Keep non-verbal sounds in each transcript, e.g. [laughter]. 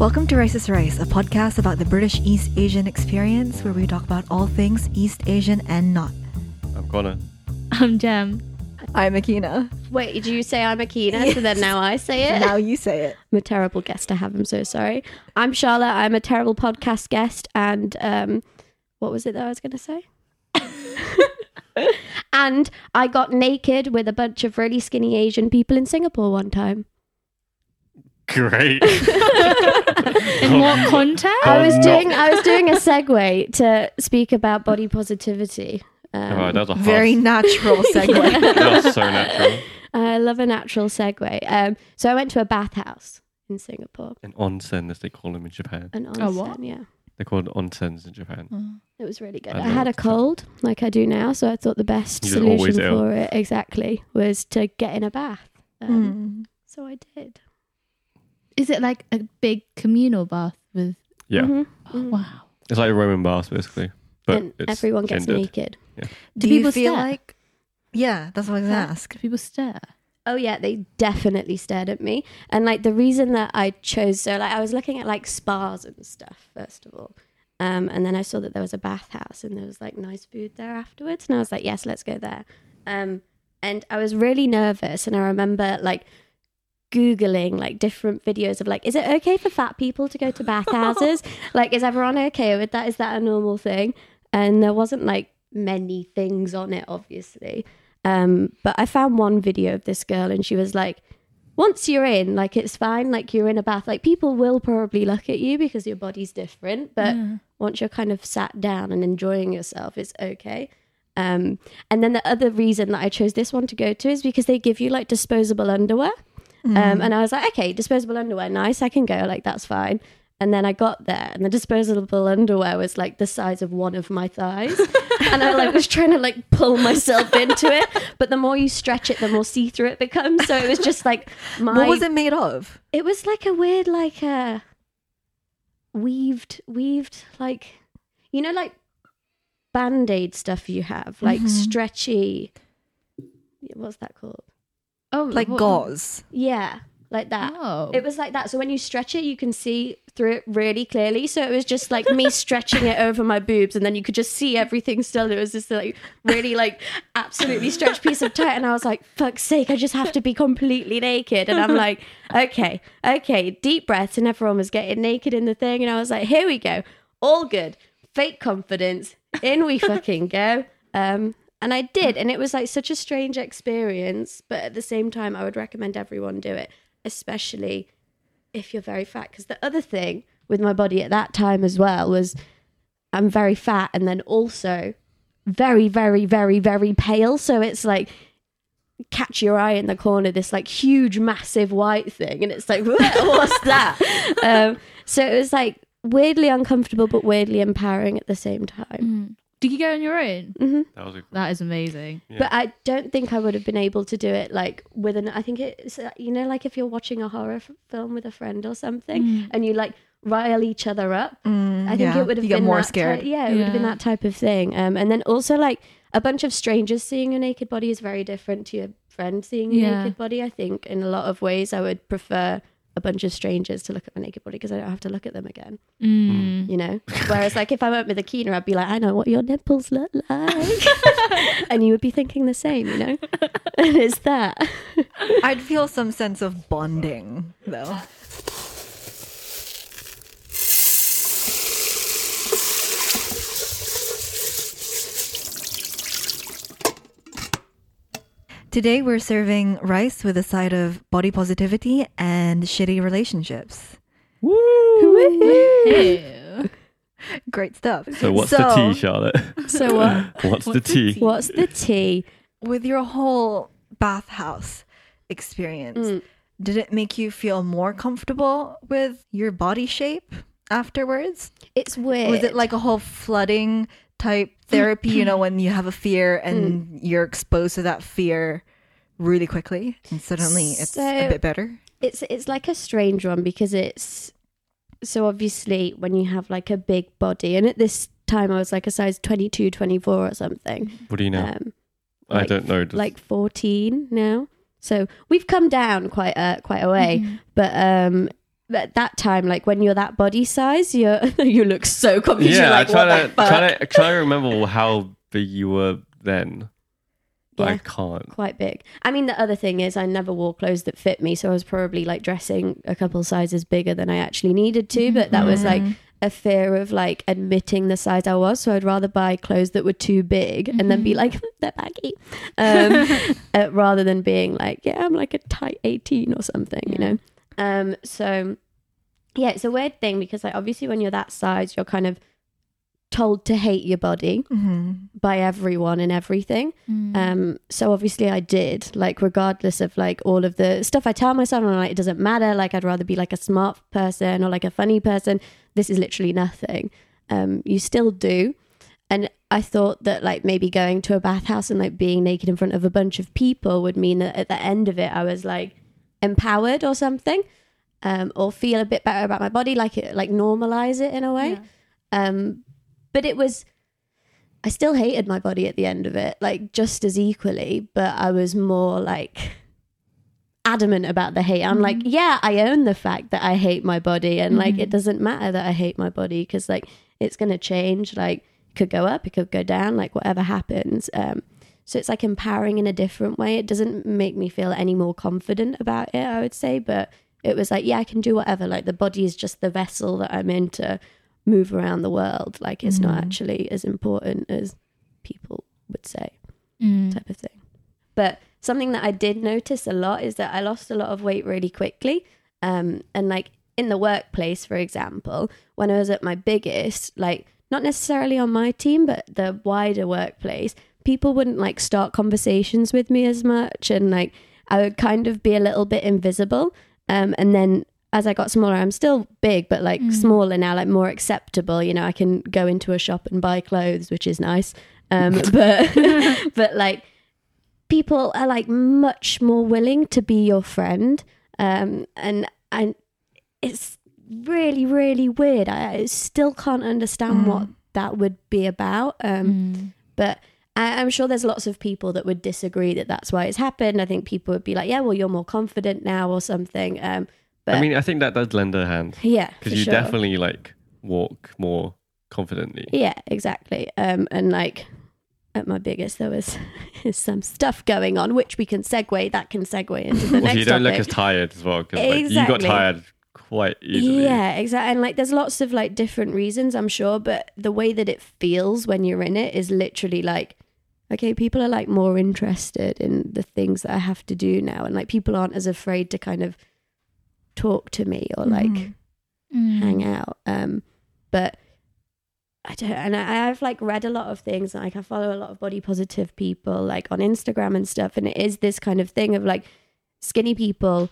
Welcome to Rice is Rice, a podcast about the British East Asian experience where we talk about all things East Asian and not. I'm Connor. I'm Jam. I'm Akina. Wait, did you say I'm Akina? So then now I say it? Now you say it. I'm a terrible guest to have. I'm so sorry. I'm Charlotte. I'm a terrible podcast guest. And um, what was it that I was going to say? [laughs] and I got naked with a bunch of really skinny Asian people in Singapore one time. Great. [laughs] In what context? I was doing I was doing a segue to speak about body positivity. Um, oh, that was a hard, Very natural segue. [laughs] that was so natural. I love a natural segue. Um, so I went to a bathhouse in Singapore, An onsen, as they call them in Japan. an onsen. Oh, what? Yeah. They're called onsens in Japan. It was really good. I I, had a what to tell. cold, like I do now, so I thought the best You're always solution ill. for it exactly was to get in a bath. Um, Hmm. So I did. Is it like a big communal bath with? Yeah. Mhm, Oh, mhm. wow. It's like a Roman bath, basically. But and it's everyone gets gendered. naked. Do people you feel stare? like? Yeah, that's what I was gonna ask. Do people stare? Oh yeah, they definitely stared at me. And like the reason that I chose so like I was looking at like spas and stuff first of all. Um, and then I saw that there was a bathhouse and there was like nice food there afterwards and I was like, yes, let's go there. Um, and I was really nervous and I remember like googling like different videos of like is it okay for fat people to go to bathhouses? [laughs] like is everyone okay with that? Is that a normal thing? And there wasn't like many things on it obviously. Um, but I found one video of this girl and she was like, once you're in, like it's fine, like you're in a bath, like people will probably look at you because your body's different, but Yeah. once you're kind of sat down and enjoying yourself, it's okay. Um, and then the other reason that I chose this one to go to is because they give you like disposable underwear. Um, and I was like, okay, disposable underwear, nice, I can go, like that's fine. And then I got there, and the disposable underwear was like the size of one of my thighs, [laughs] and I like was trying to like pull myself into it. But the more you stretch it, the more see through it becomes. So it was just like [laughs] my. What was it made of? It was like a weird, like a weaved, weaved, like you know, like band aid stuff you have, like Mhm. stretchy. What's that called? Oh, Like what- gauze. Yeah, like that. Oh, It was like that. So when you stretch it, you can see through it really clearly. So it was just like me [laughs] stretching it over my boobs, and then you could just see everything still. It was just like really like absolutely stretched piece of tight, and I was like, "Fuck's sake, I just have to be completely naked." And I'm like, "Okay, okay, deep breaths," and everyone was getting naked in the thing, and I was like, "Here we go, all good, fake confidence, in we fucking go." Um, and I did, and it was like such a strange experience, but at the same time, I would recommend everyone do it, especially if you're very fat. Because the other thing with my body at that time as well was I'm very fat, and then also very, very, very, very pale. So it's like catch your eye in the corner, this like huge, massive white thing, and it's like, [laughs] what's that? um, so it was like weirdly uncomfortable, but weirdly empowering at the same time. Mm. Did you go on your own? hmm That was a, That is amazing. Yeah. But I don't think I would have been able to do it like with an. I think it's uh, you know like if you're watching a horror f- film with a friend or something, Mm. and you like rile each other up. Mm, I think yeah. it would have you get been more that scared. Ty- yeah, it would have been that type of thing. Um, and then also like a bunch of strangers seeing your naked body is very different to your friend seeing your Yeah. naked body. I think in a lot of ways I would prefer a bunch of strangers to look at my naked body because I don't have to look at them again. Mm. You know. [laughs] Whereas like if I went with Akina, I'd be like, I know what your nipples look like, [laughs] and you would be thinking the same. You know. and [laughs] it's that. I'd feel some sense of bonding though. Today we're serving rice with a side of body positivity and shitty relationships. Ew. [laughs] Great stuff. so what's the tea, Charlotte? So what? [laughs] what's the tea? What's the tea? With your whole bathhouse experience, Mm. did it make you feel more comfortable with your body shape afterwards? It's weird. Was it like a whole flooding type therapy, you know, when you have a fear and you're exposed to that fear really quickly and suddenly it's a bit better? it's it's like a strange one because it's so obviously when you have like a big body and at this time I was like a size 22 24 or something What do you know? um I don't know. Does- like 14 now so we've come down quite a quite a way but um at that time, like when you're that body size, you are [laughs] you look so confused. yeah, like, I try to the try to try to remember how big you were then. But I can't. quite big. I mean, the other thing is I never wore clothes that fit me, so I was probably like dressing a couple sizes bigger than I actually needed to. But that was like a fear of like admitting the size I was, so I'd rather buy clothes that were too big and then be like [laughs] they're baggy, um, [laughs] uh, rather than being like yeah I'm like a tight eighteen or something, you know. Um, so yeah, it's a weird thing because like obviously when you're that size, you're kind of told to hate your body hmm by everyone and everything. Mm. Um, so obviously I did, like, regardless of like all of the stuff I tell myself, I'm like, it doesn't matter. Like, I'd rather be like a smart person or like a funny person. This is literally nothing. Um, you still do. And I thought that like maybe going to a bathhouse and like being naked in front of a bunch of people would mean that at the end of it, I was like empowered or something, um, or feel a bit better about my body, like it, like normalize it in a way. Um, but it was, I still hated my body at the end of it, like just as equally, but I was more like adamant about the hate. I'm like, yeah, I own the fact that I hate my body, and like it doesn't matter that I hate my body because like it's gonna change. Like could go up, it could go down, like whatever happens. Um, so it's like empowering in a different way. It doesn't make me feel any more confident about it, I would say, but it was like, yeah, I can do whatever. Like the body is just the vessel that I'm in to move around the world. Like it's not actually as important as people would say, Mm. type of thing. But something that I did notice a lot is that I lost a lot of weight really quickly. Um, and like in the workplace, for example, when I was at my biggest, like not necessarily on my team, but the wider workplace, people wouldn't like start conversations with me as much. And like I would kind of be a little bit invisible. Um, and then as I got smaller, I'm still big, but like smaller now, like more acceptable. You know, I can go into a shop and buy clothes, which is nice. Um, [laughs] but [laughs] [laughs] but like people are like much more willing to be your friend. Um, and and it's really really weird. I, I still can't understand what that would be about. Um, Mm. but I, I'm sure there's lots of people that would disagree that that's why it's happened. I think people would be like, yeah, well, you're more confident now or something. Um, but I mean, I think that does lend a hand yeah, because you sure. definitely like walk more confidently. Yeah, exactly. Um, and like at my biggest, there was [laughs] some stuff going on, which we can segue. That can segue into the [laughs] Also, next you don't look as tired as well because like, you got tired quite easily. Yeah, exactly. And like, there's lots of like different reasons, I'm sure, but the way that it feels when you're in it is literally like, okay, people are like more interested in the things that I have to do now, and like people aren't as afraid to kind of talk to me or like Mhm. Mm. hang out. Um, but I don't, and I, I've like read a lot of things. Like I follow a lot of body positive people, like on Instagram and stuff, and it is this kind of thing of like skinny people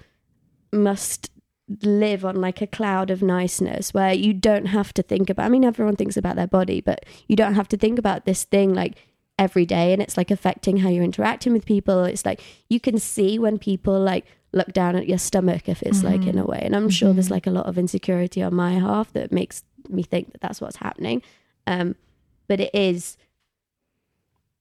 must live on like a cloud of niceness where you don't have to think about. I mean, everyone thinks about their body, but you don't have to think about this thing like every day, and it's like affecting how you're interacting with people. It's like you can see when people like look down at your stomach if it's like in a way and i'm sure there's like a lot of insecurity on my half that makes me think that that's what's happening um but it is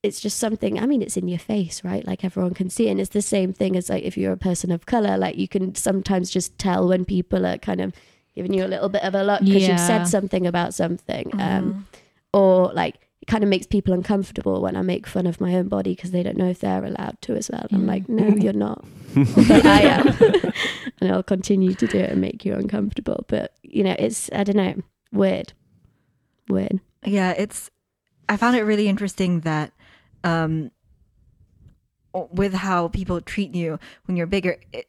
it's just something i mean it's in your face right like everyone can see it and it's the same thing as like if you're a person of color like you can sometimes just tell when people are kind of giving you a little bit of a look because you've said something about something um or like it kind of makes people uncomfortable when I make fun of my own body because they don't know if they're allowed to as well. I'm like, no, [laughs] you're not, [laughs] but I am, [laughs] and I'll continue to do it and make you uncomfortable. But you know, it's I don't know, weird, weird. Yeah, it's. I found it really interesting that, um, with how people treat you when you're bigger, it,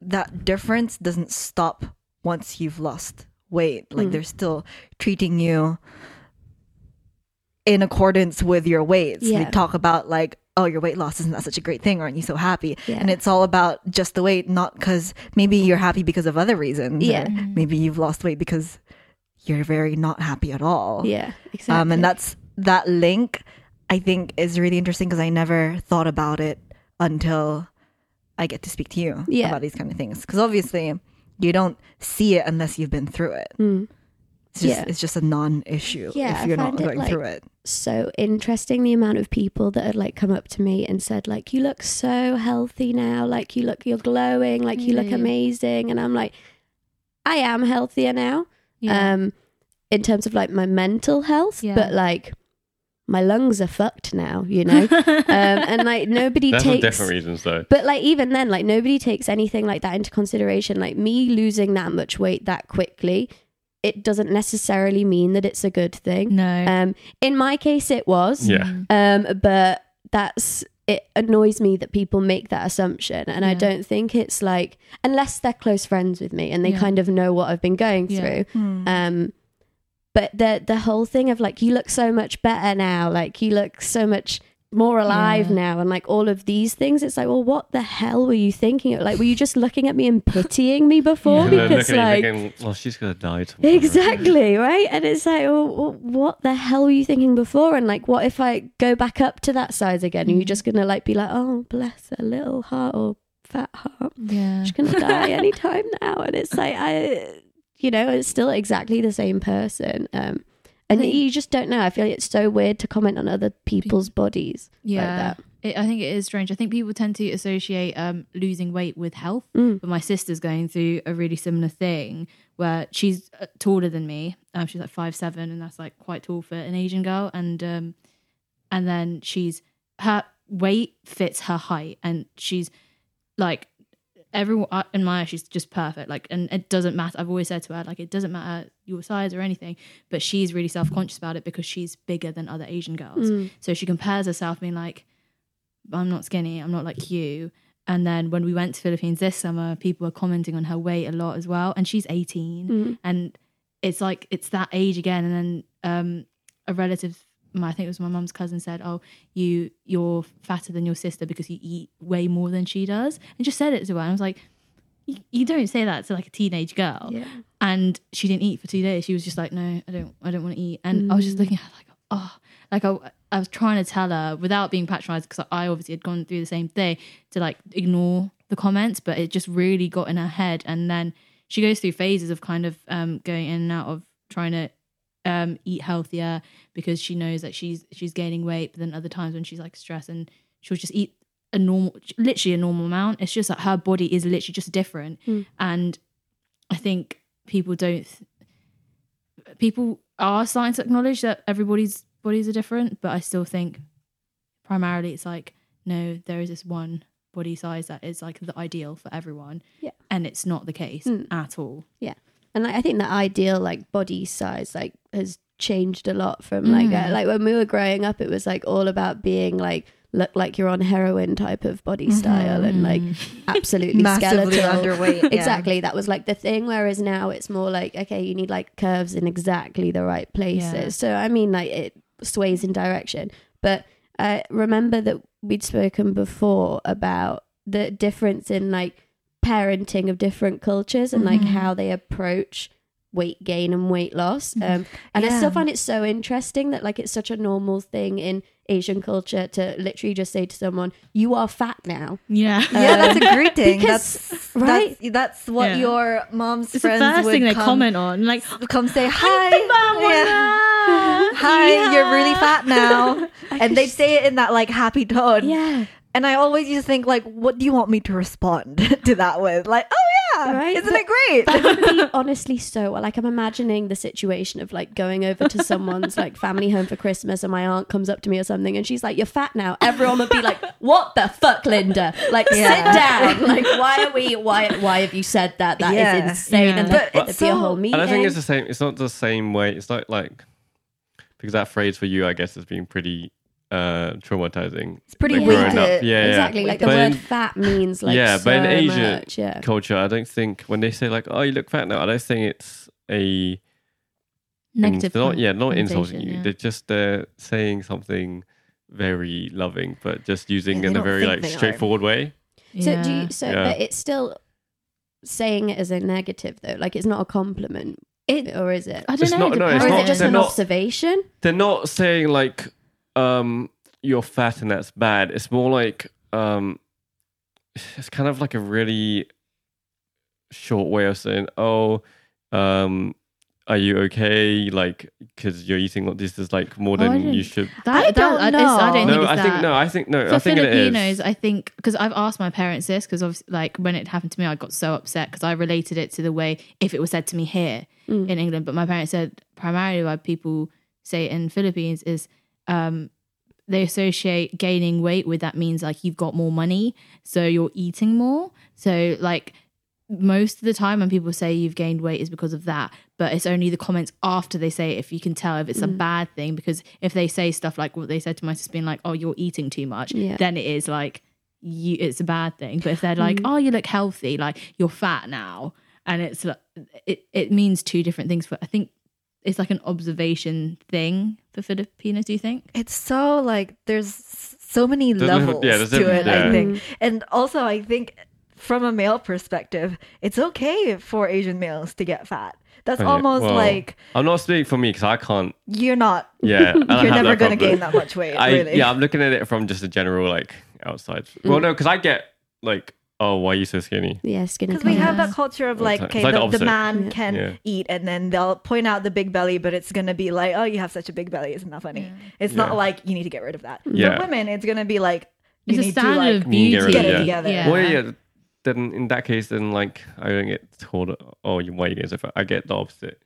that difference doesn't stop once you've lost weight. Like Mm. they're still treating you in accordance with your weights. They talk about like, oh, your weight loss isn't that such a great thing? Aren't you so happy? Yeah. And it's all about just the weight, not because maybe you're happy because of other reasons. Yeah. Maybe you've lost weight because you're very not happy at all. Yeah, exactly. Um, and that's that link. I think is really interesting because I never thought about it until I get to speak to you Yeah. about these kind of things. Because obviously, you don't see it unless you've been through it. Mm. It's just, Yeah. it's just a non-issue Yeah, if you're not find it, going like- through it. so interesting the amount of people that had like come up to me and said like you look so healthy now like you look you're glowing like you look amazing and i'm like I am healthier now. Yeah. Um, in terms of like my mental health, Yeah. but like my lungs are fucked now, you know. um, and [laughs] like nobody That's takes. different reasons, though. But like even then, like nobody takes anything like that into consideration. Like me losing that much weight that quickly, it doesn't necessarily mean that it's a good thing. no. Um, in my case, it was. Yeah. Um, but that's it annoys me that people make that assumption, and I don't think it's like unless they're close friends with me and they Yeah. kind of know what I've been going Yeah. through. Hmm. Um, but the the whole thing of like you look so much better now, like you look so much more alive Yeah. now, and like all of these things, it's like, well, what the hell were you thinking? Like, were you just looking at me and pitying me before? Yeah. Because like. you thinking, well, she's gonna die tomorrow. Exactly, right? And it's like, well, well, what the hell were you thinking before? And like, what if I go back up to that size again? Are you Mm. just gonna like be like, oh, bless her little heart or fat heart? yeah. She's gonna die anytime now. And it's like, I, you know, it's still exactly the same person. Um, and think- you just don't know. I feel like it's so weird to comment on other people's bodies like Yeah. that. It, I think it is strange. I think people tend to associate um, losing weight with health. Mm. But my sister's going through a really similar thing where she's uh, taller than me. Um, she's like five seven, and that's like quite tall for an Asian girl. And um, and then she's her weight fits her height, and she's like everyone in my eyes, she's just perfect. Like, and it doesn't matter. I've always said to her, like, it doesn't matter your size or anything, but she's really self conscious about it because she's bigger than other Asian girls. Mm. So she compares herself, being like, I'm not skinny, I'm not like you. And then when we went to Philippines this summer, people were commenting on her weight a lot as well. And she's 18. Mm. And it's like, it's that age again. And then um, a relative, my- I think it was my mum's cousin, said, Oh, you, you're fatter than your sister because you eat way more than she does. And just said it to her. And I was like, you, don't say that to like a teenage girl Yeah. and she didn't eat for two days. She was just like, "No, I don't, I don't want to eat." And I was just Mm. looking at her like, "Oh," like I, I was trying to tell her without being patronized because I obviously had gone through the same thing to like ignore the comments, but it just really got in her head. And then she goes through phases of kind of um, going in and out of trying to um, eat healthier because she knows that she's she's gaining weight, but then other times when she's like stressed and she'll just eat a normal, literally a normal amount. It's just that her body is literally just different, Mm. and I think people don't. People are starting to acknowledge that everybody's bodies are different, but I still think primarily it's like no, there is this one body size that is like the ideal for everyone, Yeah. and it's not the case Mm. at all. Yeah. And like, I think the ideal like body size like has changed a lot from like Mm. uh, like when we were growing up, it was like all about being like look like you're on heroin type of body style and like [laughs] absolutely massively skeletal. underweight. yeah. Exactly, that was like the thing. Whereas now it's more like okay, you need like curves in exactly the right places. Yeah. So I mean, like it sways in direction. But I remember that we'd spoken before about the difference in like parenting of different cultures and like Mhm. how they approach weight gain and weight loss. Um, and I still find it so interesting that like it's such a normal thing in Asian culture to literally just say to someone, "You are fat now." Yeah. Yeah, that's a greeting. because- that's right? That's, that's what Yeah. your mom's It's the friends first would thing they come, comment on. Like, come say hi. Yeah. [laughs] Hi, you're really fat now. [laughs] and they'd say it in that like happy tone. Yeah. And I always used to think like, what do you want me to respond [laughs] to that with? Like, oh yeah, Right, isn't but- it great? that would be [laughs] honestly so like I'm imagining the situation of like going over to someone's like family home for Christmas and my aunt comes up to me or something and she's like, You're fat now. Everyone would be like, [laughs] What the fuck, Linda? Like Yeah. sit down. Like why are we why why have you said that? That is Yeah. insane. Yeah. And But there'd it's be a so- whole meeting. And I think it's the same. It's not the same way. It's not like because that phrase for you, I guess, has been pretty uh traumatizing. It's pretty like, growing weighted. up. Yeah, exactly. yeah. Like the But word in fat means like Yeah, so but in Asia much. Yeah. culture, I don't think when they say like, "Oh, you look fat now," I don't think it's a negative. Not yeah, not insulting you. yeah. They're just uh, saying something very loving, but just using Yeah, in a very like they are. straightforward way. So do you so Yeah. but it's still saying it as a negative though? Like it's not a compliment. It- or is it? I don't It's know. not- no, Or it's is not- it just an not- observation? They're not saying like um you're fat and that's bad. It's more like um it's kind of like a really short way of saying, "Oh, um are you okay? Like, because you're eating what this is like more Oh, I than you should. That, I don't I, it's- I don't know. think No, it's I that. think no, I think no, For I think it Filipinos. I think because I've asked my parents this because obviously, like when it happened to me, I got so upset because I related it to the way if it was said to me here Mm. in England. But my parents said primarily why people say it in Philippines is um, they associate gaining weight with that means like you've got more money, so you're eating more. So like most of the time when people say you've gained weight is because of that but it's only the comments after they say it if you can tell if it's a bad thing because if they say stuff like what they said to my sister being like oh you're eating too much Yeah. then it is like you it's a bad thing but if they're like oh you look healthy like you're fat now and it's like it, it means two different things for i think it's like an observation thing for filipinos do you think it's so like there's so many There's- levels yeah, to different- it i think and also i think from a male perspective it's okay for asian males to get fat that's Oh, almost Well, like I'm not speaking for me because I can't. you're not Yeah, [laughs] you're never going to problem. gain that much weight I really yeah, I'm looking at it from just a general like outside. Well, Mm. no, because I get like, oh, why are you so skinny? Yeah, skinny. because we have that culture of like like- okay like the the, the man Yeah. can Yeah. eat and then they'll point out the big belly but it's going to be like oh you have such a big belly isn't that funny it's not like you need to get rid of that mm-hmm. Yeah. for women it's going to be like you it's a need to like of You need to beauty get get it together Yeah. Well, yeah. Then in that case, then like I don't get told, oh, you why you getting so fat? I get the opposite.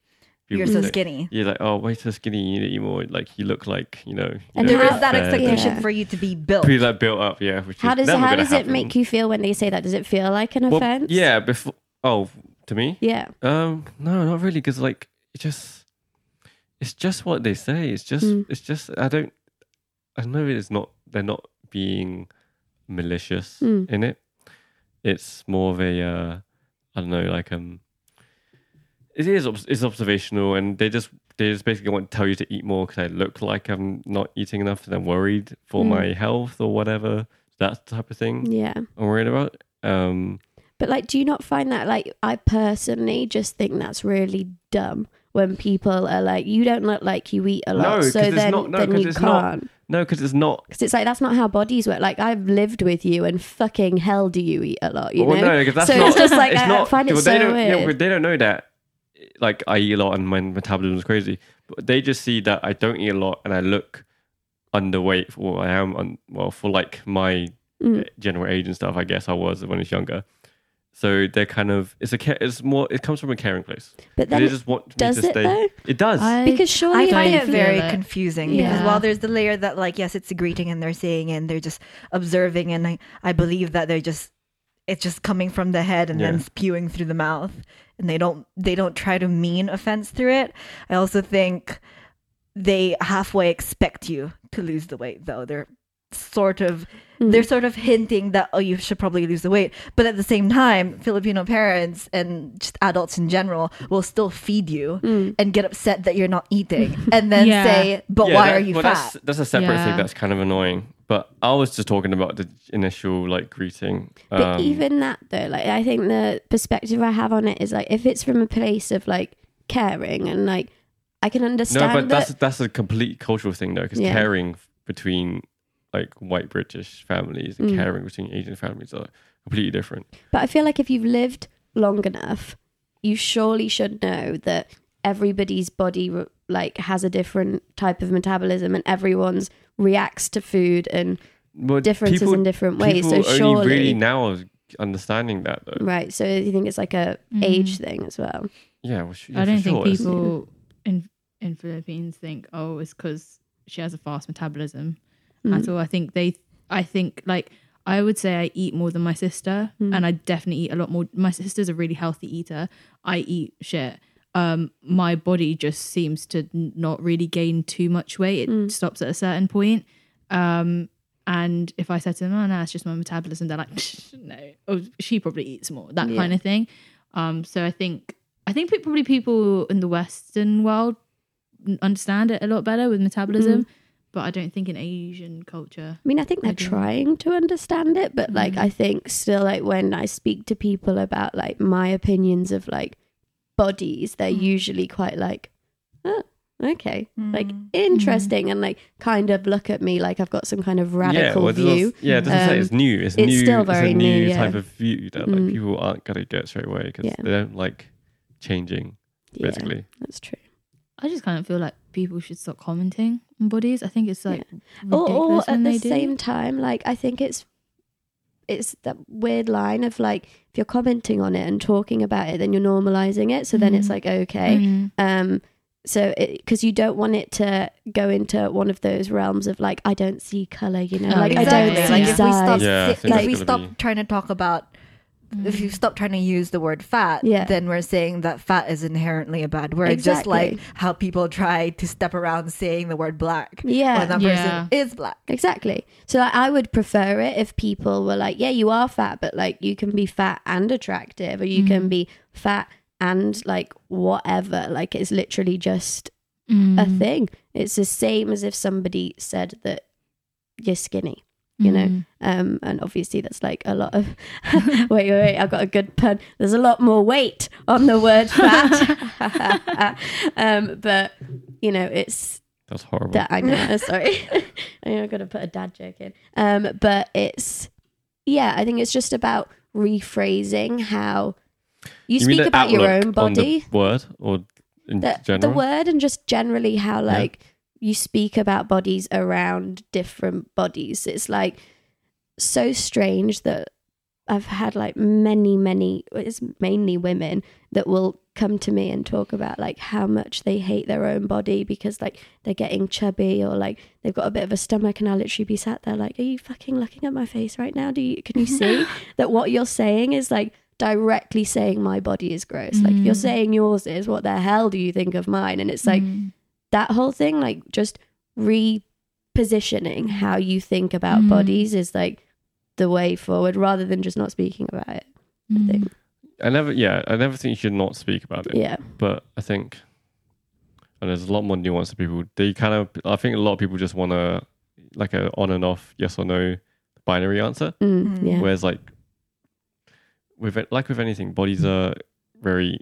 People you're so say- skinny You're like, oh, why so skinny? You need to eat more. Like you look like you know. you And don't there get is that expectation Yeah. for you to be built Pretty like built up, yeah. Which How is does never how gonna does it make you feel when they say that? Does it feel like an Well, offense? Yeah, before. Oh, to me. Yeah. Um, no, not really, because like it just, it's just what they say. It's just, Mm. it's just. I don't, I know it's not. They're not being malicious Mm. in it. It's more of a, uh, I don't know, like um, it is. It's observational, and they just, they just basically want to tell you to eat more because I look like I'm not eating enough, and I'm worried for Mm. my health or whatever. That type of thing Yeah. I'm worried about. Um, But like, do you not find that like I personally just think that's really dumb when people are like, you don't look like you eat a lot, No, so it's then not- no, then you it's not- can't. no, because it's not Because it's like that's not how bodies work. Like I've lived with you, and fucking hell, do you eat a lot? You well, know. no, that's so not, it's just like [laughs] I, I not, find it well, so they don't, weird. Yeah, they don't know that. Like I eat a lot and my metabolism is crazy. But they just see that I don't eat a lot and I look underweight for what I am. On, well, for like my Mm. general age and stuff, I guess I was when I was younger. So they're kind of it's a ca- it's more it comes from a caring place. but they then, just want me does to it stay. though? It does. I- Because surely I find it very it. confusing because while there's the layer that like yes it's a greeting and they're saying and they're just observing and I, I believe that they're just it's just coming from the head and then spewing through the mouth and they don't they don't try to mean offense through it. I also think they halfway expect you to lose the weight though. They're sort of Mm. they're sort of hinting that oh you should probably lose the weight but at the same time filipino parents and just adults in general will still feed you Mm. and get upset that you're not eating [laughs] and then Yeah. say but Yeah, why that- are you well, fat That's, that's a separate Yeah. thing. That's kind of annoying. But I was just talking about the initial like greeting. But Um, even that though, like I think the perspective I have on it is like if it's from a place of like caring and like I can understand no, but that. that's that's a complete cultural thing though, because Yeah. caring between like white British families and Mm. caring between Asian families are completely different. But I feel like if you've lived long enough, you surely should know that everybody's body like has a different type of metabolism and everyone's reacts to food and Well, differences people, in different ways. people So only surely, really now are understanding that though. right? So you think it's like a Mhm. age thing as well? Yeah, well, sh- yeah, I don't for think people in in Philippines think, oh, it's because she has a fast metabolism Mm. at all. I think they, I think like I would say I eat more than my sister, Mm. and I definitely eat a lot more. My sister's a really healthy eater. I eat shit. Um, my body just seems to not really gain too much weight. It Mm. stops at a certain point. Um, and if I said to them, "Oh no, it's just my metabolism," they're like, [laughs] "No, oh, she probably eats more." That Yeah. kind of thing. Um, so I think I think probably people in the Western world understand it a lot better with metabolism, Mm. But I don't think in Asian culture. I mean, I think they're I trying to understand it, but like, Mhm. I think still, like, when I speak to people about like my opinions of like bodies, they're Mm. usually quite like, oh, okay, like Mm. interesting, and like kind of look at me like I've got some kind of radical yeah, well, it doesn't- view. Yeah, it doesn't say Um, it's new. It's, it's new. still it's very a new, new yeah. type of view that like Mm. people aren't gonna get straight away because Yeah. they don't like changing. Yeah, basically. that's true. I just kind of feel like people should stop commenting on bodies. I think it's like Or, or at the do. same time, like I think it's it's that weird line of like if you're commenting on it and talking about it, then you're normalizing it. So then it's Mhm. like okay. Mhm. Um, so because you don't want it to go into one of those realms of like I don't see color, you know, Oh, like exactly. I don't see Like if we stop, Yeah, I si- think if we stop be- trying to talk about, if Mm. you stop trying to use the word fat, Yeah. then we're saying that fat is inherently a bad word. Just like how people try to step around saying the word black Yeah, when that Yeah. person is black. Exactly. So like, I would prefer it if people were like, yeah, you are fat, but like you can be fat and attractive, or you can be fat and like whatever. Like it's literally just a Mm. thing. It's the same as if somebody said that you're skinny. You know, Mm. um, and obviously that's like a lot of. [laughs] wait, wait, wait! I've got a good pun. There's a lot more weight on the word fat. [laughs] [laughs] um, but you know, it's That's horrible. that I know. Sorry, I know I'm gonna put a dad joke in. Um, but it's yeah, I think it's just about rephrasing how you, mean speak about your own body, word or in the, the word, and just generally how like you speak about bodies around different bodies. It's like so strange that I've had like many, many. It's mainly women that will come to me and talk about like how much they hate their own body because like they're getting chubby or like they've got a bit of a stomach and I'll literally be sat there like, are you fucking looking at my face right now? Do you can you see [laughs] that what you're saying is like directly saying my body is gross? Like you're Mm. saying yours is. What the hell do you think of mine? And it's like Mm. That whole thing, like just repositioning how you think about Mm. bodies is like the way forward rather than just not speaking about it. Mm. think. I never, yeah, I never think you should not speak about it. Yeah. But I think, and there's a lot more nuance to people. They kind of, I think a lot of people just want to, like a on and off, yes or no, binary answer. Mm, Mm. yeah. Whereas like, with it, like with anything, bodies are very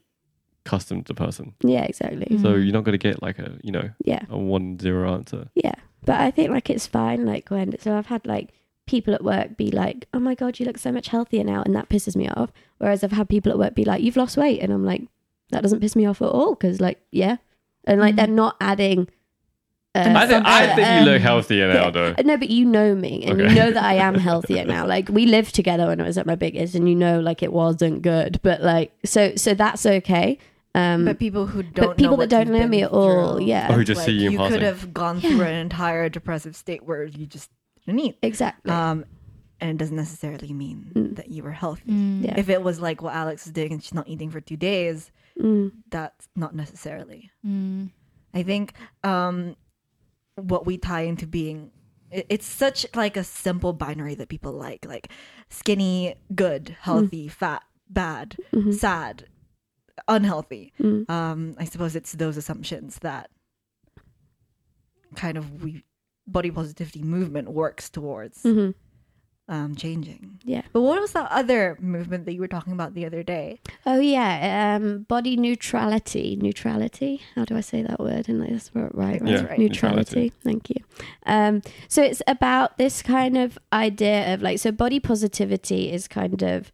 custom to person. Yeah, exactly. So Mm. you're not going to get like a, you know, Yeah. a one zero answer. Yeah. But I think like it's fine. Like when, so I've had like people at work be like, oh my God, you look so much healthier now. And that pisses me off. Whereas I've had people at work be like, you've lost weight. And I'm like, that doesn't piss me off at all. Cause like, yeah. And like Mm. they're not adding. Uh, I think, I uh, think you look um, healthier now, yeah. though. No, but you know me, and you know that I am healthier now. [laughs] Like we lived together when I was at my biggest, and you know, like it wasn't good. But like, so so that's okay. Um, But people who don't, but people know that what don't know me at all, through, yeah. Or who just see you in you could have [laughs] gone Yeah. through an entire depressive state where you just didn't eat. exactly. Um, and it doesn't necessarily mean Mm. that you were healthy. Mm. Yeah. If it was like what Alex is doing and she's not eating for two days, Mm, that's not necessarily. Mm. I think um, what we tie into being it- it's such like a simple binary that people like like skinny good healthy fat bad mhm, sad unhealthy mm. um i suppose it's those assumptions that kind of we body positivity movement works towards Mhm. um changing Yeah. but what was that other movement that you were talking about the other day Oh yeah, um, body neutrality. Neutrality. How do I say that word? And that's right, right? Yeah, right. Neutrality. Thank you. Um, so it's about this kind of idea of like, so body positivity is kind of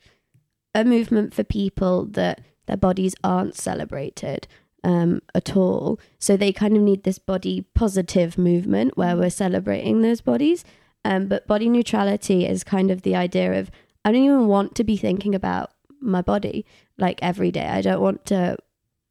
a movement for people that their bodies aren't celebrated um, at all. So they kind of need this body positive movement where we're celebrating those bodies. Um, but body neutrality is kind of the idea of I don't even want to be thinking about my body like every day. I don't want to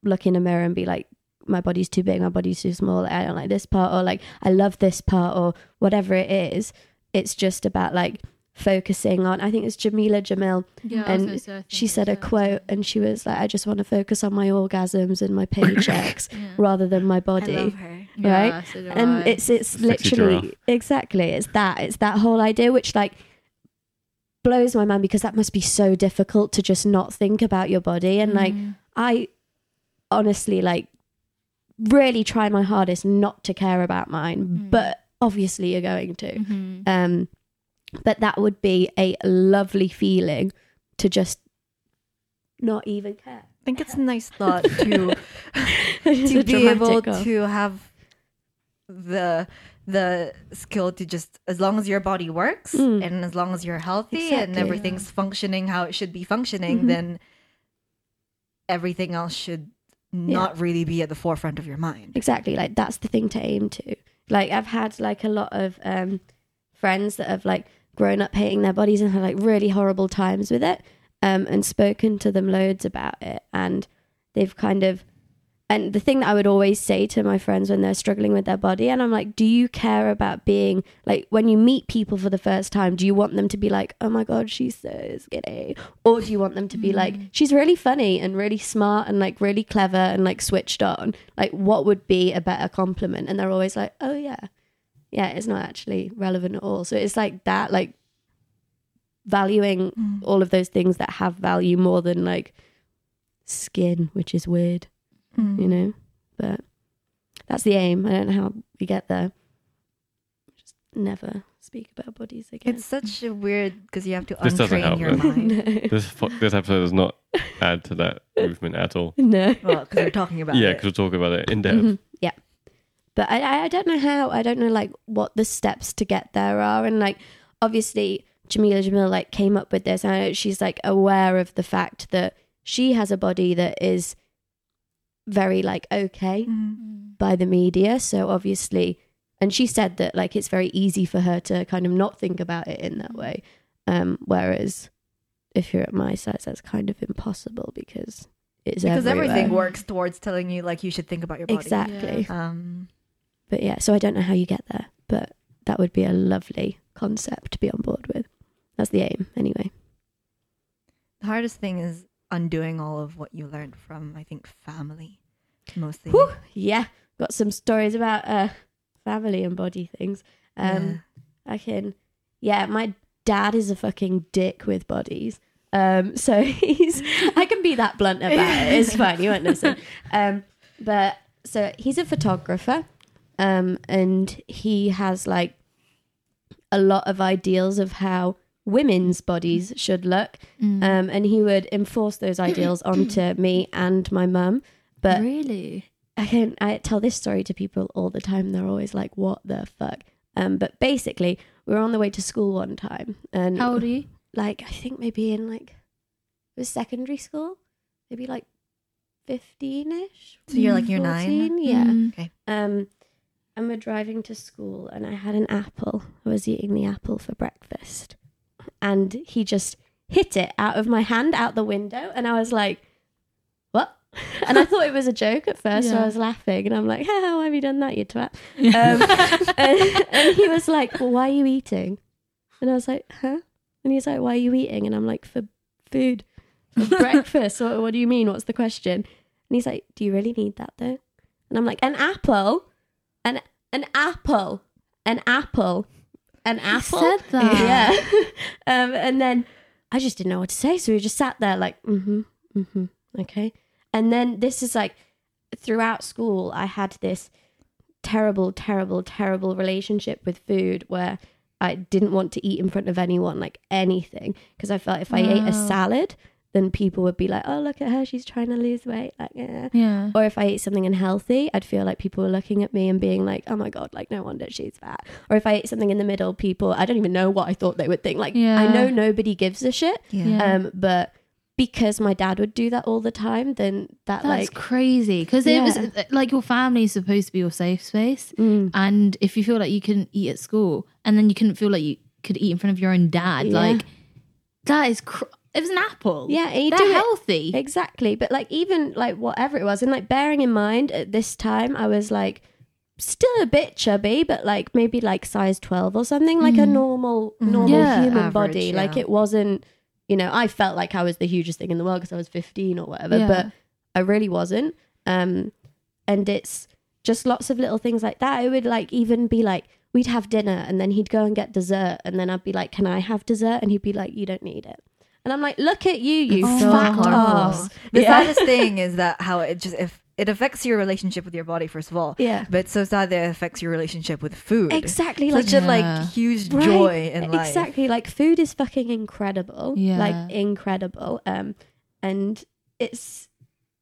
look in a mirror and be like, my body's too big, my body's too small, I don't like this part, or like, I love this part, or whatever it is. It's just about like focusing on, I think it's Jameela Jamil. Yeah, I was And say, I She it's said a that. quote and she was like, I just want to focus on my orgasms and my [coughs] paychecks Yeah. rather than my body i love her Yeah, right? so and I. it's it's Sexy literally giraffe. exactly it's that it's that whole idea which like blows my mind because that must be so difficult to just not think about your body and like Mm. i honestly like really try my hardest not to care about mine Mm. but obviously you're going to Mhm. um but that would be a lovely feeling to just not even care i think it's a nice thought to [laughs] to be able dramatic of- to have the the skill to just as long as your body works Mm. and as long as you're healthy and Exactly. everything's functioning how it should be functioning Mhm. then everything else should not really be at the forefront of your mind. exactly like that's the thing to aim to like i've had like a lot of um friends that have like grown up hating their bodies and had like really horrible times with it um and spoken to them loads about it. And they've kind of and the thing that i would always say to my friends when they're struggling with their body and i'm like do you care about being like when you meet people for the first time do you want them to be like oh my god she's so skinny or do you want them to be like she's really funny and really smart and like really clever and like switched on like what would be a better compliment? And they're always like oh yeah yeah it's not actually relevant at all so it's like that like valuing Mm. all of those things that have value more than like skin which is weird Mm. you know but that's the aim i don't know how we get there just never speak about bodies again It's such a weird because you have to This untrain help, your though. mind. [laughs] This this episode does not add to that movement at all. [laughs] no Well, because we're talking about Yeah, it. because we'll talk about it in depth. Mhm. Yeah. But I, I- don't know how. I don't know like what the steps to get there are. And like obviously Jameela Jamil like came up with this. I know she's like aware of the fact that she has a body that is very like okay Mm. by the media. So obviously and she said that like it's very easy for her to kind of not think about it in that way. Um, whereas if you're at my size, that's kind of impossible because it's Because everywhere. everything works towards telling you like you should think about your body. Exactly. Um, But yeah, so I don't know how you get there, but that would be a lovely concept to be on board with. That's the aim, anyway. the hardest thing is undoing all of what you learned from, I think, family, mostly. Whew. Yeah, got some stories about uh, family and body things. Um, I can, yeah, my dad is a fucking dick with bodies. Um, so [laughs] he's, I can be that blunt about it. It's fine. You won't listen. [laughs] Um, but so he's a photographer, um, and he has like a lot of ideals of how women's bodies should look. Mm. Um, and he would enforce those ideals [clears throat] onto me and my mum. But really? I can I tell this story to people all the time. They're always like, "What the fuck?" Um, but basically, we were on the way to school one time, and How old are you? like I think maybe in like it was secondary school, maybe like fifteen ish. So you're like, you're nine? yeah. Mm. Um, and we're driving to school, and I had an apple. I was eating the apple for breakfast, and he just hit it out of my hand out the window, and I was like, "What?" [laughs] And I thought it was a joke at first, so I was laughing, and I'm like, "How have you done that, you twat?" Um, [laughs] and, and he was like, "Well, why are you eating?" And I was like, "Huh?" And he's like, "Why are you eating?" And I'm like, "For food, for [laughs] breakfast." What, what do you mean? What's the question? And he's like, "Do you really need that though?" And I'm like, "An apple, an an apple, an apple, an apple." said that. [laughs] Yeah. [laughs] um, and then I just didn't know what to say, so we just sat there like, mm-hmm, mm-hmm, okay. And then this is like throughout school, I had this terrible, terrible, terrible relationship with food where I didn't want to eat in front of anyone, like anything, because I felt if I ate a salad, then people would be like, "Oh, look at her, she's trying to lose weight." Like, yeah. Yeah. Or if I ate something unhealthy, I'd feel like people were looking at me and being like, "Oh my god, like no wonder she's fat." Or if I ate something in the middle, people I don't even know what I thought they would think. Like I know nobody gives a shit. Yeah. Yeah. Um, but because my dad would do that all the time, then that That's like crazy because it was like your family is supposed to be your safe space, mm, and if you feel like you couldn't eat at school, and then you couldn't feel like you could eat in front of your own dad, Yeah. like that is cr- it was an apple. yeah, and you they're do it healthy. exactly. But like even like whatever it was, and like bearing in mind at this time, I was like still a bit chubby, but like maybe like size twelve or something, like a Mm. normal Mhm. normal Yeah, human average, body. Like it wasn't, you know, I felt like I was the hugest thing in the world because I was fifteen or whatever, Yeah. but I really wasn't. Um, and it's just lots of little things like that. It would like even be like we'd have dinner and then he'd go and get dessert, and then I'd be like, "Can I have dessert?" And he'd be like, "You don't need it." And I'm like, "Look at you, you so fat ass." The Yeah. saddest [laughs] thing is that how it just if it affects your relationship with your body first of all, Yeah, but it's so sad that it affects your relationship with food. exactly. Like Such a Yeah. like huge Right. joy in life. Exactly. Like food is fucking incredible. Yeah. Like incredible. Um and it's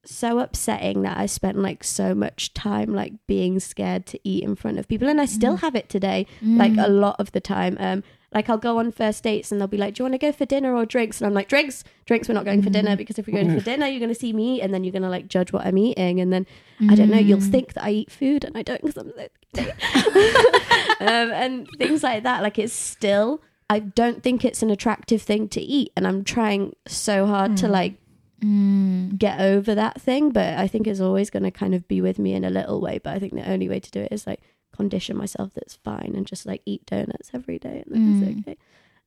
so upsetting that I spent like so much time like being scared to eat in front of people and I still have it today like Mm. a lot of the time um Like I'll go on first dates and they'll be like, "Do you want to go for dinner or drinks?" And I'm like, "Drinks, drinks. We're not going for dinner because if we're going for dinner, you're going to see me eat, and then you're going to like judge what I'm eating, and then I don't know, you'll think that I eat food and I don't because I'm [laughs] [laughs] um, and things like that. Like it's still, I don't think it's an attractive thing to eat, and I'm trying so hard to like Mm. get over that thing, but I think it's always going to kind of be with me in a little way. But I think the only way to do it is like condition myself that's fine and just like eat donuts every day and then Mm. it's okay.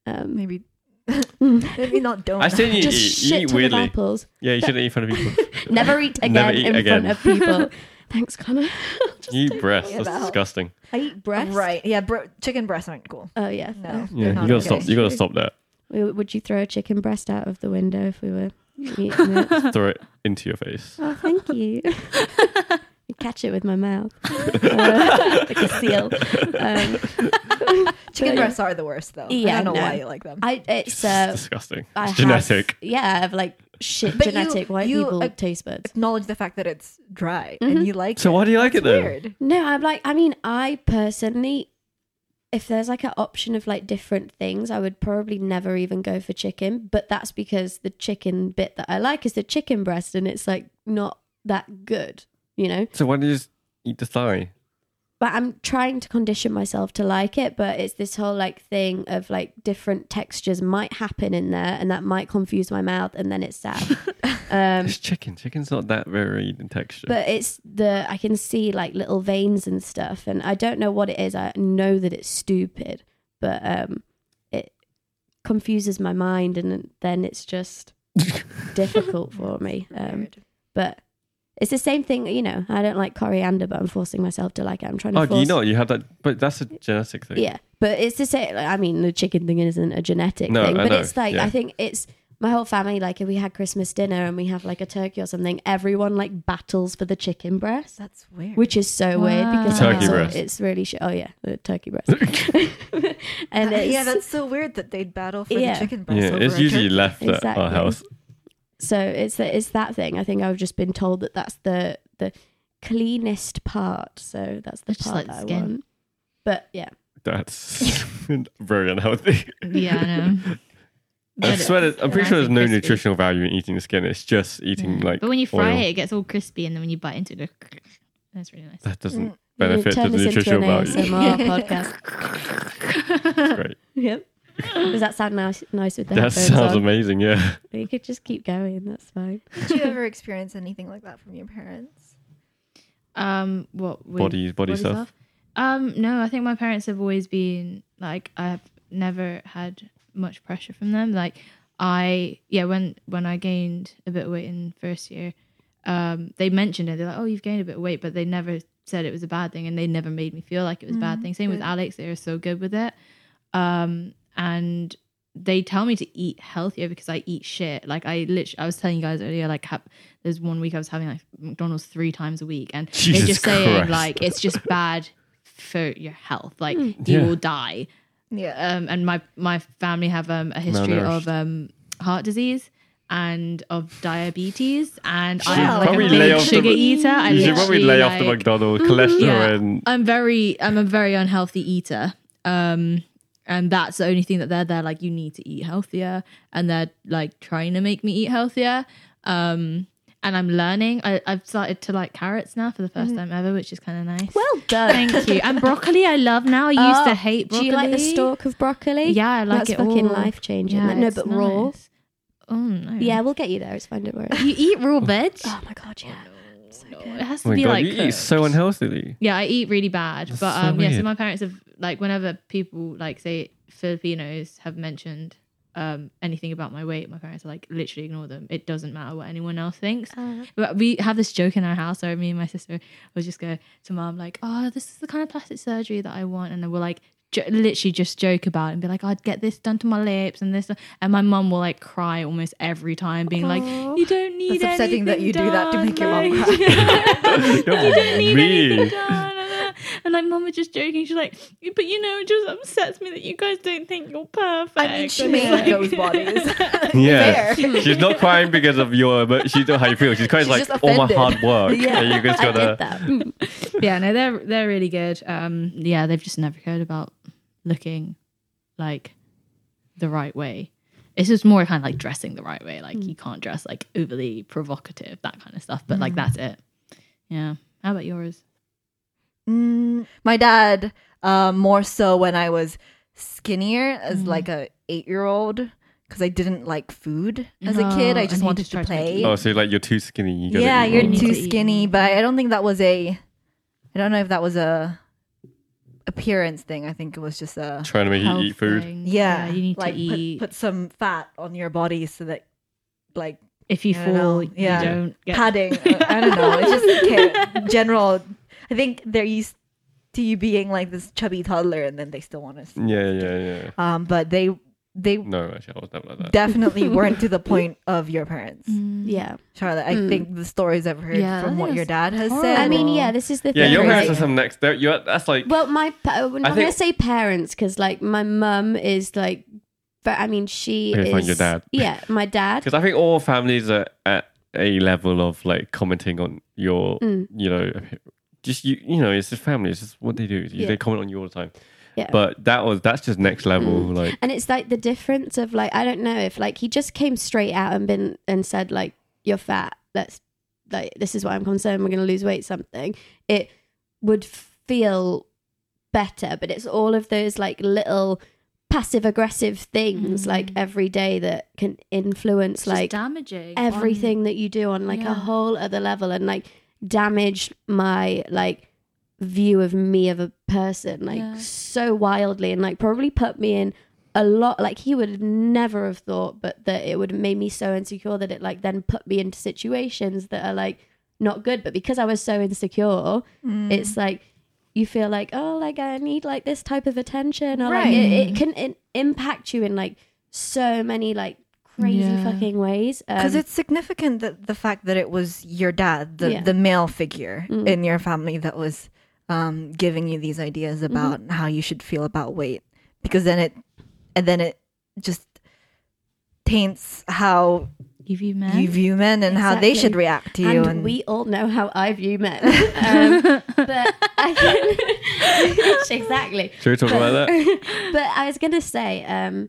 Um, Maybe [laughs] maybe not I donuts. say you just eat, you shit eat ton of weirdly. apples. Yeah, you shouldn't eat in front of people. [laughs] Never eat again Never eat in again. front of people. [laughs] Thanks, Connor. You eat take- breasts. Yeah, That's that disgusting. I eat breast. Right. Yeah. Bro- chicken breasts aren't cool. Oh yeah. No. Yeah, you gotta okay. stop. You gotta stop that. Would you throw a chicken breast out of the window if we were eating it? Throw it into your face. oh, thank you. I catch it with my mouth, uh, like a seal. Um, [laughs] Chicken breasts are the worst though. Yeah, I don't know no. why you like them. I it's It's uh, disgusting. I It's have- genetic. yeah, I have like shit But you- genetic white you, people uh, taste buds. Acknowledge the fact that it's dry and you like So it. why do you like It's it then? Weird. No, I'm like, I mean, I personally, if there's like an option of like different things, I would probably never even go for chicken. But that's because the chicken bit that I like is the chicken breast, and it's like not that good, you know. So why do you just eat the thigh? But I'm trying to condition myself to like it. But it's this whole like thing of like different textures might happen in there, and that might confuse my mouth, and then it's sad. [laughs] um, It's chicken. Chicken's not that varied in texture. but it's the I can see like little veins and stuff, and I don't know what it is. I know that it's stupid, but um, it confuses my mind, and then it's just [laughs] difficult for me. Um, but it's the same thing, you know. I don't like coriander, but I'm forcing myself to like it. I'm trying to. oh, force, you know, You have that, but that's a genetic thing. Yeah, but it's the same. Like, I mean, the chicken thing isn't a genetic No, thing, I but know, it's like yeah. I think it's my whole family. Like, if we had Christmas dinner and we have like a turkey or something, everyone like battles for the chicken breast That's weird. which is so weird because Wow. Turkey it's, breast. it's really sh- oh yeah the turkey breast [laughs] [laughs] and Uh, it's, yeah, that's so weird that they'd battle for Yeah. the chicken breast. Yeah, over it's a usually turkey. left at Exactly. our house. So it's the, it's that thing I think I've just been told that that's the the cleanest part so that's the It's just part like that I skin. want but yeah That's [laughs] very unhealthy. Yeah, I know. I But swear, that, I'm pretty sure there's no crispy. nutritional value in eating the skin. It's just eating Yeah. like. but when you fry oil. it, it gets all crispy, and then when you bite into it, that's really nice. That doesn't Mm. benefit turn the this into nutritional an value. ASMR [laughs] podcast It's great. yep does that sound nice nice with the That headphones sounds on? amazing. Yeah. you could just keep going that's fine Did you ever experience anything like that from your parents? Um, what with Body body stuff. Um, no, I think my parents have always been like I've never had much pressure from them. Like I, yeah, when when I gained a bit of weight in first year, um, they mentioned it. They're like, "Oh, you've gained a bit of weight," but they never said it was a bad thing, and they never made me feel like it was a bad Mm, thing. Same with. Alex; they were so good with it. Um, and they tell me to eat healthier because I eat shit. Like I literally, I was telling you guys earlier, like ha- there's one week I was having like McDonald's three times a week, and Jesus they're just saying like it's just bad for your health. Like Mm. you Yeah. will die. Yeah. Um, and my my family have um, a history of um, heart disease and of diabetes, and I'm like a big lay off the- sugar eater. I you should probably literally, lay off the like- McDonald's cholesterol Yeah. and I'm very I'm a very unhealthy eater. Um and that's the only thing that they're there like you need to eat healthier and they're like trying to make me eat healthier. Um and I'm learning. I, I've started to like carrots now for the 1st time ever, which is kind of nice. well done Thank you. And [laughs] broccoli, I love now. I used Oh, to hate broccoli. do you like the stalk of broccoli Yeah, I like that's it fucking all. life changing Yeah, no but raw. Oh no. yeah we'll get you there it's fine don't worry You eat raw [laughs] veg? oh my god yeah So No, good. it has to oh my be god, like you eat so cooked. unhealthily. Yeah, I eat really bad. That's but so um yeah, so weird. my parents have like whenever people like say Filipinos have mentioned um anything about my weight, my parents are like literally ignore them. It doesn't matter what anyone else thinks. Uh, But we have this joke in our house where me and my sister will just go to mom like, "Oh, this is the kind of plastic surgery that I want," and then we're like jo- literally just joke about it and be like, "I'd get this done to my lips and this," and my mum will like cry almost every time, being like, "You don't need That's upsetting that anything you do that to done, make your mom like- cry. [laughs] [laughs] You're don't need mean. anything done. And like, mum was just joking. She's like, but you know, it just upsets me that you guys don't think you're perfect. I mean, she made it's those [laughs] bodies. Yeah. Fair. She's not crying because of your, but she's not how you feel. She's crying She's like just all my hard work. yeah you just I gotta. did that yeah, no, they're they're really good. Um, yeah, they've just never cared about looking like the right way. It's just more kind of like dressing the right way. Like you can't dress like overly provocative, that kind of stuff. But like that's it. Yeah. How about yours? Mm, my dad, uh, more so when I was skinnier Mm. as like a eight year old because I didn't like food as a kid. Oh, I just he wanted just to tried to make play. you- Oh, so like you're too skinny. You yeah, you're too to skinny, but I don't think that was a. I don't know if that was a appearance thing. I think it was just a trying to make you eat food. thing. yeah. You need like to eat. Put, put some fat on your body so that like if you I don't know. fall, Yeah. you don't get padding. [laughs] I don't know. It's just ca- general. I think they're used to you being like this chubby toddler, and then they still want to. Yeah, yeah, yeah. Um, but they they No, actually, I was never like that. definitely [laughs] weren't to the point of your parents, Mm. Yeah. Charlotte. I Mm. think the stories I've heard Yeah, from what your dad has horrible. said. I mean, yeah, this is the thing. yeah, thing. your parents are some next. they're- You're, that's like Well, my pa- I'm I gonna think- say parents because like my mum is like, but I mean she Okay, is. fine, your dad. Yeah, my dad. because I think all families are at a level of like commenting on your, Mm. you know, just you, you know, it's just family. It's just what they do. Yeah. They comment on you all the time. Yeah. But that was that's just next level. Mm. Like And it's like the difference of like I don't know if like he just came straight out and been and said like you're fat. Let's like this is what I'm concerned. We're gonna lose weight. Something. It would feel better, but it's all of those like little passive aggressive things Mm. like every day that can influence It's like damaging on- everything that you do on like Yeah. a whole other level and like damage my like view of me of a person like Yeah. so wildly and like probably put me in a lot like he would have never have thought but that it would have made me so insecure that it like then put me into situations that are like not good but because i was so insecure Mm. it's like you feel like oh like i need like this type of attention or like it, it can it impact you in like so many like crazy Yeah. fucking ways because Um, it's significant that the fact that it was your dad, the Yeah. the male figure Mm. in your family that was um, giving you these ideas Mm-hmm. about how you should feel about weight, because then it and then it just taints how you view men. you view men and how they should react to you. and, we all know how I view men. [laughs] um, but I [laughs] exactly. should we talk about that? [laughs] But I was gonna say, um,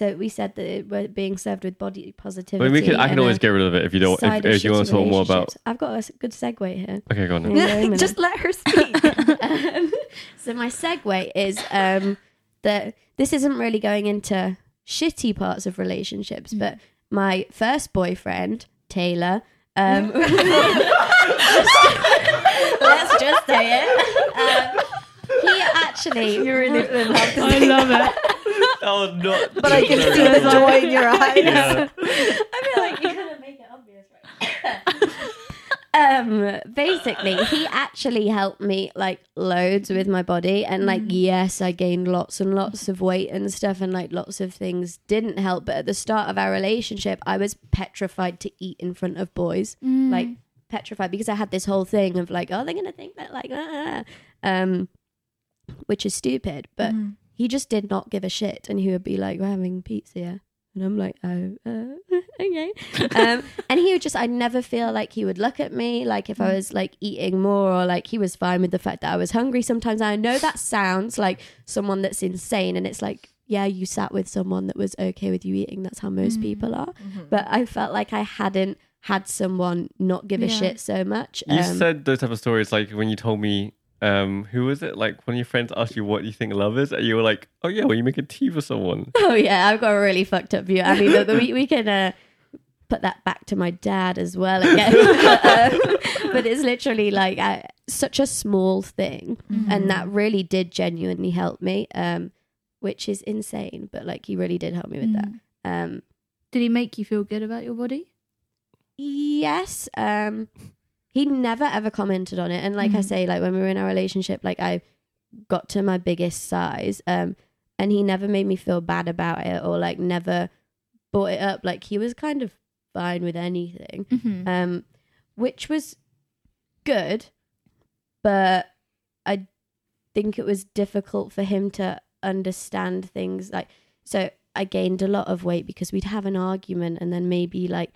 so we said that it- we're being served with body I positivity. mean, we can. I can always get rid of it if you don't. If, if you want to talk more about. relationships. I've got a good segue here. Okay, go on. then. Wait a [laughs] minute. just let her speak. [laughs] um, so my segue is um, that this isn't really going into shitty parts of relationships, but my first boyfriend, Taylor. Um, [laughs] let's just say it. Um, he actually, you really didn't have to I love it. That was not. [laughs] but I can see the joy in your [laughs] eyes. Yeah. [laughs] I feel like you're gonna make it obvious, right? um, basically, he actually helped me like loads with my body, and like yes, I gained lots and lots of weight and stuff, and like lots of things didn't help. But at the start of our relationship, I was petrified to eat in front of boys, like petrified because I had this whole thing of like, oh, they're gonna think that like, ah, um, which is stupid, but Mm. He just did not give a shit. And he would be like we're having pizza yeah. And i'm like oh uh, [laughs] okay. Um, [laughs] and he would just i never feel like he would look at me like if i was like eating more or like he was fine with the fact that i was hungry sometimes. I know that sounds like someone that's insane and it's like yeah you sat with someone that was okay with you eating. That's how most people are. But i felt like i hadn't had someone not give a shit so much You Um, said those type of stories like when you told me, um, who was it? Like one of your friends asked you what you think love is, and you were like, "Oh yeah, well you make a tea for someone." [laughs] Oh yeah, I've got a really fucked up view. I mean, the, the, we we can uh, put that back to my dad as well again, but, [laughs] um, [laughs] but it's literally like uh, such a small thing, and that really did genuinely help me, um, which is insane. But like, he really did help me with that. Um, Did he make you feel good about your body? yes, um, he never ever commented on it, and like I Mhm. say, like when we were in our relationship, like I got to my biggest size, um, and he never made me feel bad about it or like never brought it up. Like he was kind of fine with anything, Mm-hmm. um, which was good, but I think it was difficult for him to understand things like so I gained a lot of weight because we'd have an argument and then maybe like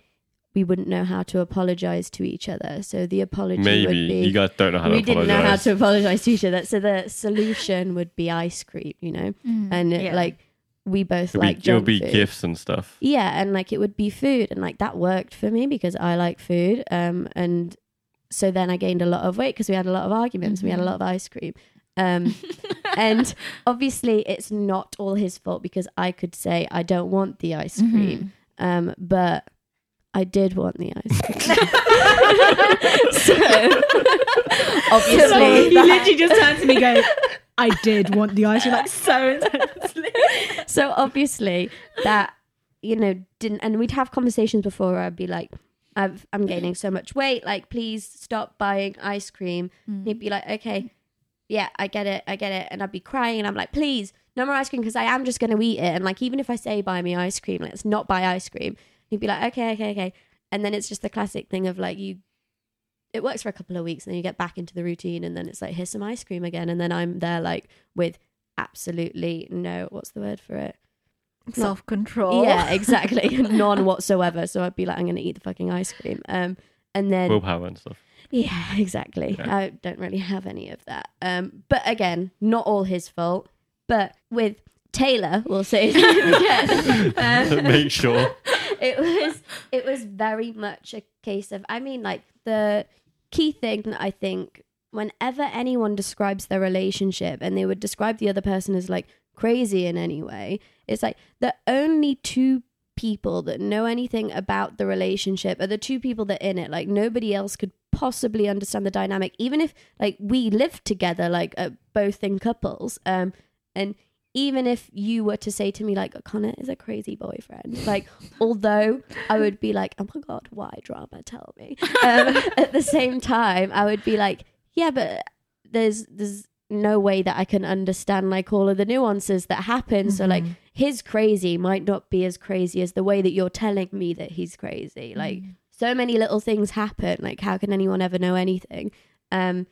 we wouldn't know how to apologize to each other. So the apology would Maybe be you guys don't know how we to didn't know how to apologize to each other. So the solution would be ice cream, you know, Mm. and it, Yeah. like we both It'll like be, it'll be food. gifts and stuff. Yeah, and like it would be food, and like that worked for me because I like food. Um, and so then I gained a lot of weight because we had a lot of arguments. We had a Mhm. lot of ice cream. Um, and [laughs] obviously it's not all his fault because I could say I don't want the ice Mm-hmm. cream. Um, but I did want the ice cream. [laughs] so [laughs] obviously, So he literally just turned to me going, I did want the ice cream. Like [laughs] so intensely. so obviously that you know didn't and we'd have conversations before where i'd be like I've, i'm gaining so much weight like please stop buying ice cream. Hmm. And he'd be like okay yeah i get it i get it. And i'd be crying and i'm like please no more ice cream because i am just going to eat it. And like even if i say buy me ice cream let's not buy ice cream he'd be like okay okay okay. And then it's just the classic thing of like you it works for a couple of weeks and then you get back into the routine and then it's like here's some ice cream again. And then i'm there like with absolutely no what's the word for it? Self control. yeah exactly. [laughs] [laughs] None whatsoever. So i'd be like i'm gonna eat the fucking ice cream. Um and then Willpower and stuff. yeah [laughs] exactly. Yeah. i don't really have any of that. Um but again not all his fault. But with taylor we'll say his name um, Make sure. It was it was very much a case of i mean like the key thing that i think whenever anyone describes their relationship and they would describe the other person as like crazy in any way it's like the only two people that know anything about the relationship are the two people that are in it. Like nobody else could possibly understand the dynamic even if like we lived together like uh, both in couples um and even if you were to say to me like Connor is a crazy boyfriend like although I would be like oh my god why drama? Tell me. Um, [laughs] at the same time I would be like yeah but there's there's no way that I can understand like all of the nuances that happen. So like Mhm. his crazy might not be as crazy as the way that you're telling me that he's crazy. Like so many little things happen. Like how can anyone ever know anything? Um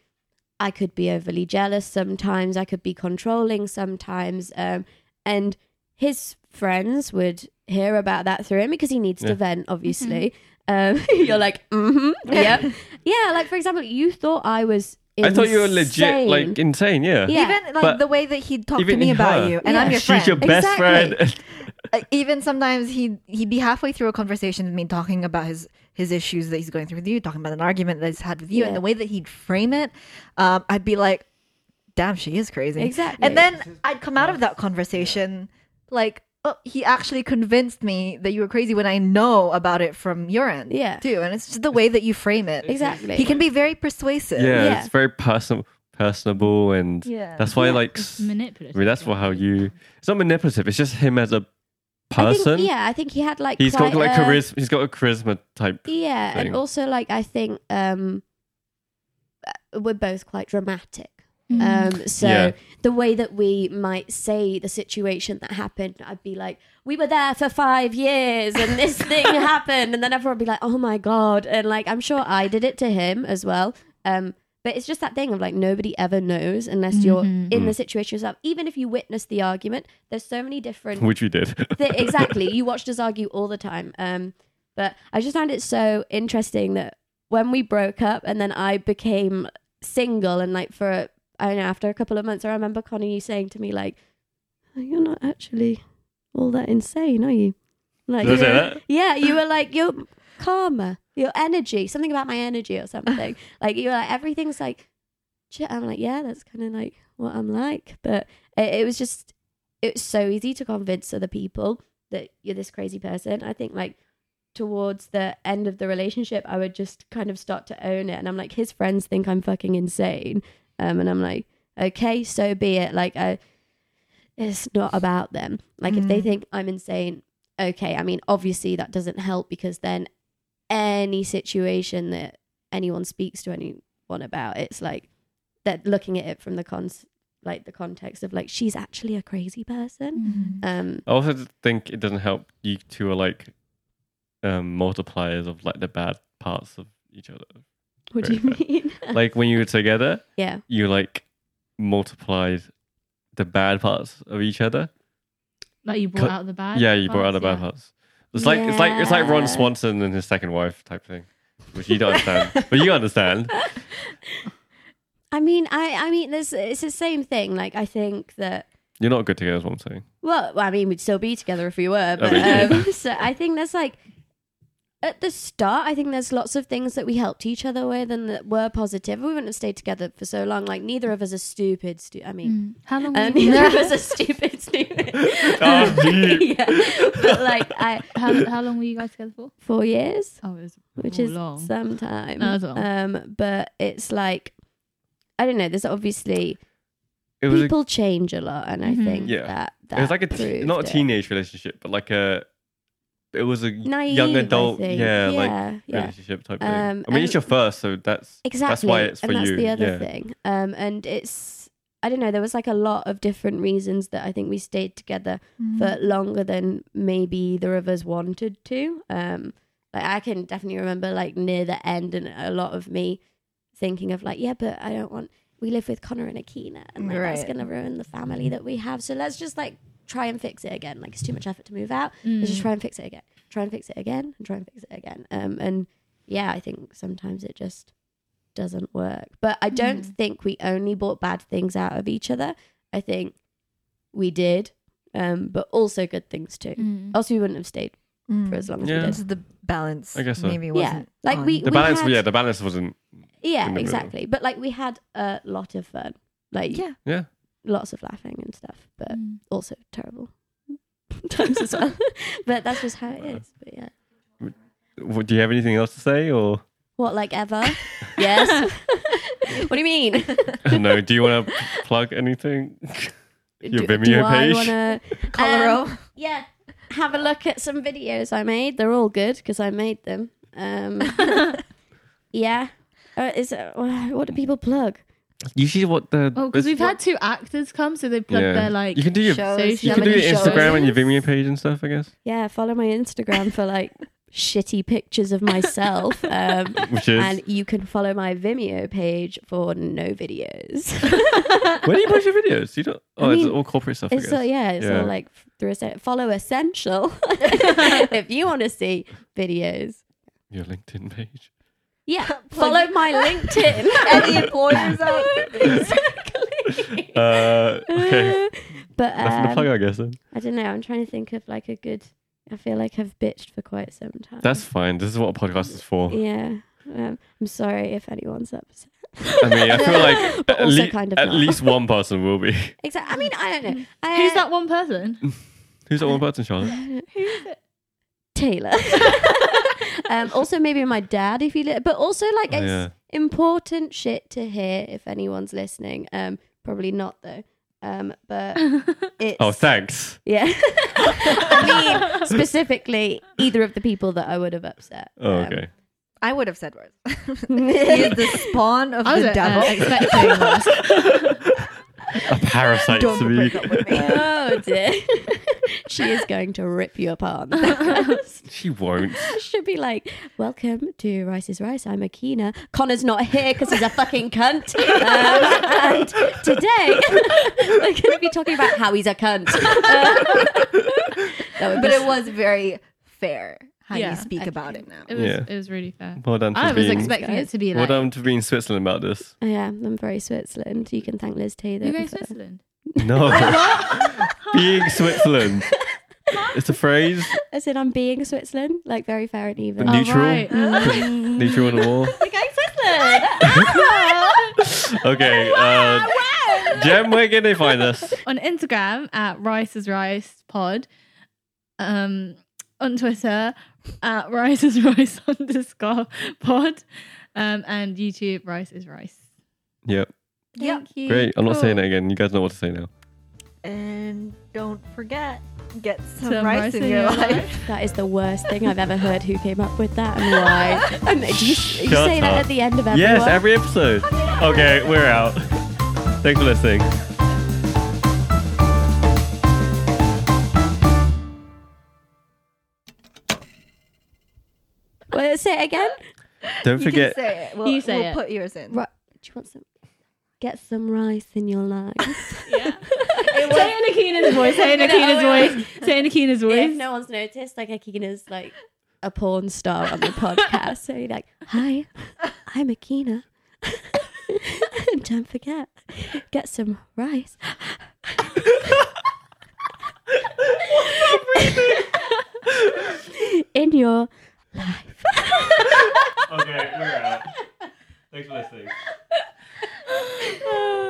i could be overly jealous sometimes i could be controlling sometimes um and his friends would hear about that through him because he needs Yeah. to vent obviously um [laughs] you're like mm-hmm [laughs] yeah yeah like for example you thought i was I thought you were legit, insane. like insane. Yeah. Yeah. Even like But the way that he'd talk to me about her. you, and Yeah. I'm your She's friend. your best Exactly. friend. [laughs] Uh, even sometimes he'd he'd be halfway through a conversation with me talking about his his issues that he's going through with you, talking about an argument that he's had with you, and the way that he'd frame it, um, I'd be like, "Damn, she is crazy." exactly And then I'd come out of that conversation like, "Oh, he actually convinced me that you were crazy when I know about it from your end, Yeah. too." And it's just the way that you frame it. exactly He can be very persuasive. yeah, Yeah. it's very personal, personable, and Yeah. that's why Yeah. like It's s- I manipulative. mean that's for how you. It's not manipulative. It's just him as a I person. think, yeah i think he had like He's quite got like a- charisma. He's got a charisma type. Yeah, thing. and also like I think um uh, we're both quite dramatic. Mm. Um so Yeah. the way that we might say the situation that happened, I'd be like, We were there for five years and this [laughs] thing happened and then everyone would be like, Oh my god and like I'm sure I did it to him as well. Um but it's just that thing of like nobody ever knows unless you're Mhm. in the Mm. situation yourself. Even if you witness the argument, there's so many different Which we did. [laughs] Th- exactly. You watched us argue all the time. Um, but I just found it so interesting that when we broke up and then I became single and like for I don't know after a couple of months, I remember Connie you saying to me like, "Oh, "You're not actually all that insane, are you?" Like, Did I say you- that? [laughs] yeah, you were like you're calmer, your energy, something about my energy or [laughs] something. like you were like everything's like. I'm like, yeah, that's kind of like what I'm like. But it, it was just it's so easy to convince other people that you're this crazy person. I think like towards the end of the relationship, I would just kind of start to own it. And I'm like, his friends think I'm fucking insane. Um, and I'm like, okay, so be it. Like, I, it's not about them. Like, if they Mm. think I'm insane, okay. I mean, obviously that doesn't help because then any situation that anyone speaks to anyone about, it's like they're looking at it from the cons, like the context of like she's actually a crazy person. Mhm. Um, I also think it doesn't help you two are like um, multipliers of like the bad parts of each other. what do you [laughs] mean? [laughs] like when you were together, yeah, you like multiplied the bad parts of each other. Like you brought Cut- out the bad. yeah, you brought out the parts, bad parts. It's like it's like it's like Ron Swanson and his second wife type thing, which you don't understand, [laughs] but you understand. I mean, I I mean, there's it's the same thing. Like I think that You're not good together, is what I'm saying. Well, I mean, we'd still be together if we were. But, mean, yeah. um, [laughs] so I think there's like at the start, I think there's lots of things that we helped each other with and that were positive. We wouldn't have stayed together for so long. Like neither of us are stupid. Stu- I mean, Mm. How long? uh, were neither of [laughs] us are stupid. Stupid. [laughs] [laughs] Yeah, but like I how, how long were you guys together for? four years, Oh, it was which is long. some time. No, that's long. Um, but it's like I don't know. There's obviously It was a, people change a lot, and I Mhm. think Yeah. that, that it was like a te- not a it. teenage relationship, but like a it was a Naive, young adult, think. yeah, like yeah, yeah. relationship type thing. Um, I mean, it's your first, so that's Exactly. that's why it's for and that's you. the other yeah. thing. Um, and it's I don't know. There was like a lot of different reasons that I think we stayed together Mm. for longer than maybe either of us wanted to. Um, like I can definitely remember like near the end and a lot of me thinking of like, yeah, but I don't want. We live with Connor and Akina, and like, that's gonna ruin the family that we have. So let's just like try and fix it again. Like it's too much effort to move out. Let's just Mm. try and fix it again. Try and fix it again, and try and fix it again. Um, and yeah, I think sometimes it just doesn't work. But I don't Mm. think we only bought bad things out of each other. I think we did, um, but also good things too. Mm. Else we wouldn't have stayed Mm. for as long as Yeah. we did. is the balance. I guess so. maybe Yeah. wasn't. Like, on. we- The balance, had- yeah, the balance wasn't. Yeah, in the middle. exactly. But like we had a lot of fun, like yeah. Yeah, lots of laughing and stuff, but Mm. also terrible [laughs] times as well. [laughs] but that's just how it is. But yeah, W- do you have anything else to say, or what like ever? [laughs] yes. what do you mean? no? Do you want to plug anything? Your do, Vimeo do I page? wanna, Colorado. Um, yeah, have a look at some videos I made. They're all good because I made them. Um, yeah. Uh, is it, what do people plug? Usually, what the Oh, because it's we've what- had two actors come, so they plug yeah. their like. you can do your shows, social you can do your media Instagram and your. Vimeo page and stuff. I guess, Yeah, follow my Instagram for like shitty pictures of myself. [laughs] Um, which is and you can follow my Vimeo page for no videos. [laughs] where do you post your videos? You don't. Oh, I it's mean, all corporate stuff. I It's guess. all, yeah, it's Yeah. all like through a follow essential [laughs] if you want to see videos. Your LinkedIn page. Yeah, [laughs] follow my LinkedIn. [laughs] Any employers [laughs] out? exactly. Uh, okay, but nothing to plug, um, I guess. Then. I don't know. I'm trying to think of like a good. I feel like I've bitched for quite some time. That's fine. This is what a podcast is for. yeah. Um, I'm sorry if anyone's upset. I mean, I feel like at, also lea- kind of at least one person will be. Exactly. I mean, I don't know. I, Who's that one person? Who's that one person, Charlotte? Who's it? Taylor. Um, also, maybe my dad, if you. Li- but also, like, Oh, it's yeah. important shit to hear if anyone's listening. Um, probably not though. Um, but [laughs] it's Oh, thanks. yeah. [laughs] I mean, specifically, either of the people that I would have upset. Oh, Um, okay. I would have said worse. [laughs] he is the spawn of I was the uh, devil. expecting that. A parasite Don't to me. break up with me. [laughs] oh [laughs] dear. [laughs] she is going to rip you apart. She won't. She should be like, welcome to Rice's Rice. I'm Akina. Connor's not here because he's a fucking cunt. Um, and today we're going to be talking about how he's a cunt. Uh, that would but be it was very fair how Yeah, you speak actually. about it now. It was, Yeah. it was really fair. Well done for I was being. expecting it to be that. well like. done for being Switzerland about this. Yeah, I'm very Switzerland. You can thank Liz Taylor. you go for- Switzerland. No, [laughs] being Switzerland. [laughs] It's a phrase. I said I'm being Switzerland, like very fair and even. [laughs] The neutral. Oh, right. Mm. Neutral on the wall. We're going Switzerland. Okay. Uh, Jem, where can they find us? on Instagram at Rice is Rice Pod, um, on Twitter at [laughs] Rice is Rice underscore Pod, um, and YouTube Rice is Rice. Yep. Thank you. Great. I'm not Cool. saying it again. You guys know what to say now. And don't forget, get some, Some rice, in your life. [laughs] That is the worst thing I've ever heard. Who came up with that and [laughs] why? And do you, you Shut say that at the end of every Yes, every episode. Okay, we're out. Thanks for listening. Wait, say it again. Don't You can forget. say it. We'll, You say we'll it. put yours in. Right. Do you want some? Get some rice in your life. [laughs] [laughs] Yeah. Say it in Akina's voice. Say it in Akina's voice. Say in Akina's if voice. no one's noticed, like Akina's like a porn star on the podcast. so you're like, hi, I'm Akina. [laughs] don't forget, get some rice. in your life. [laughs] okay, we're out. Thanks for listening. [laughs]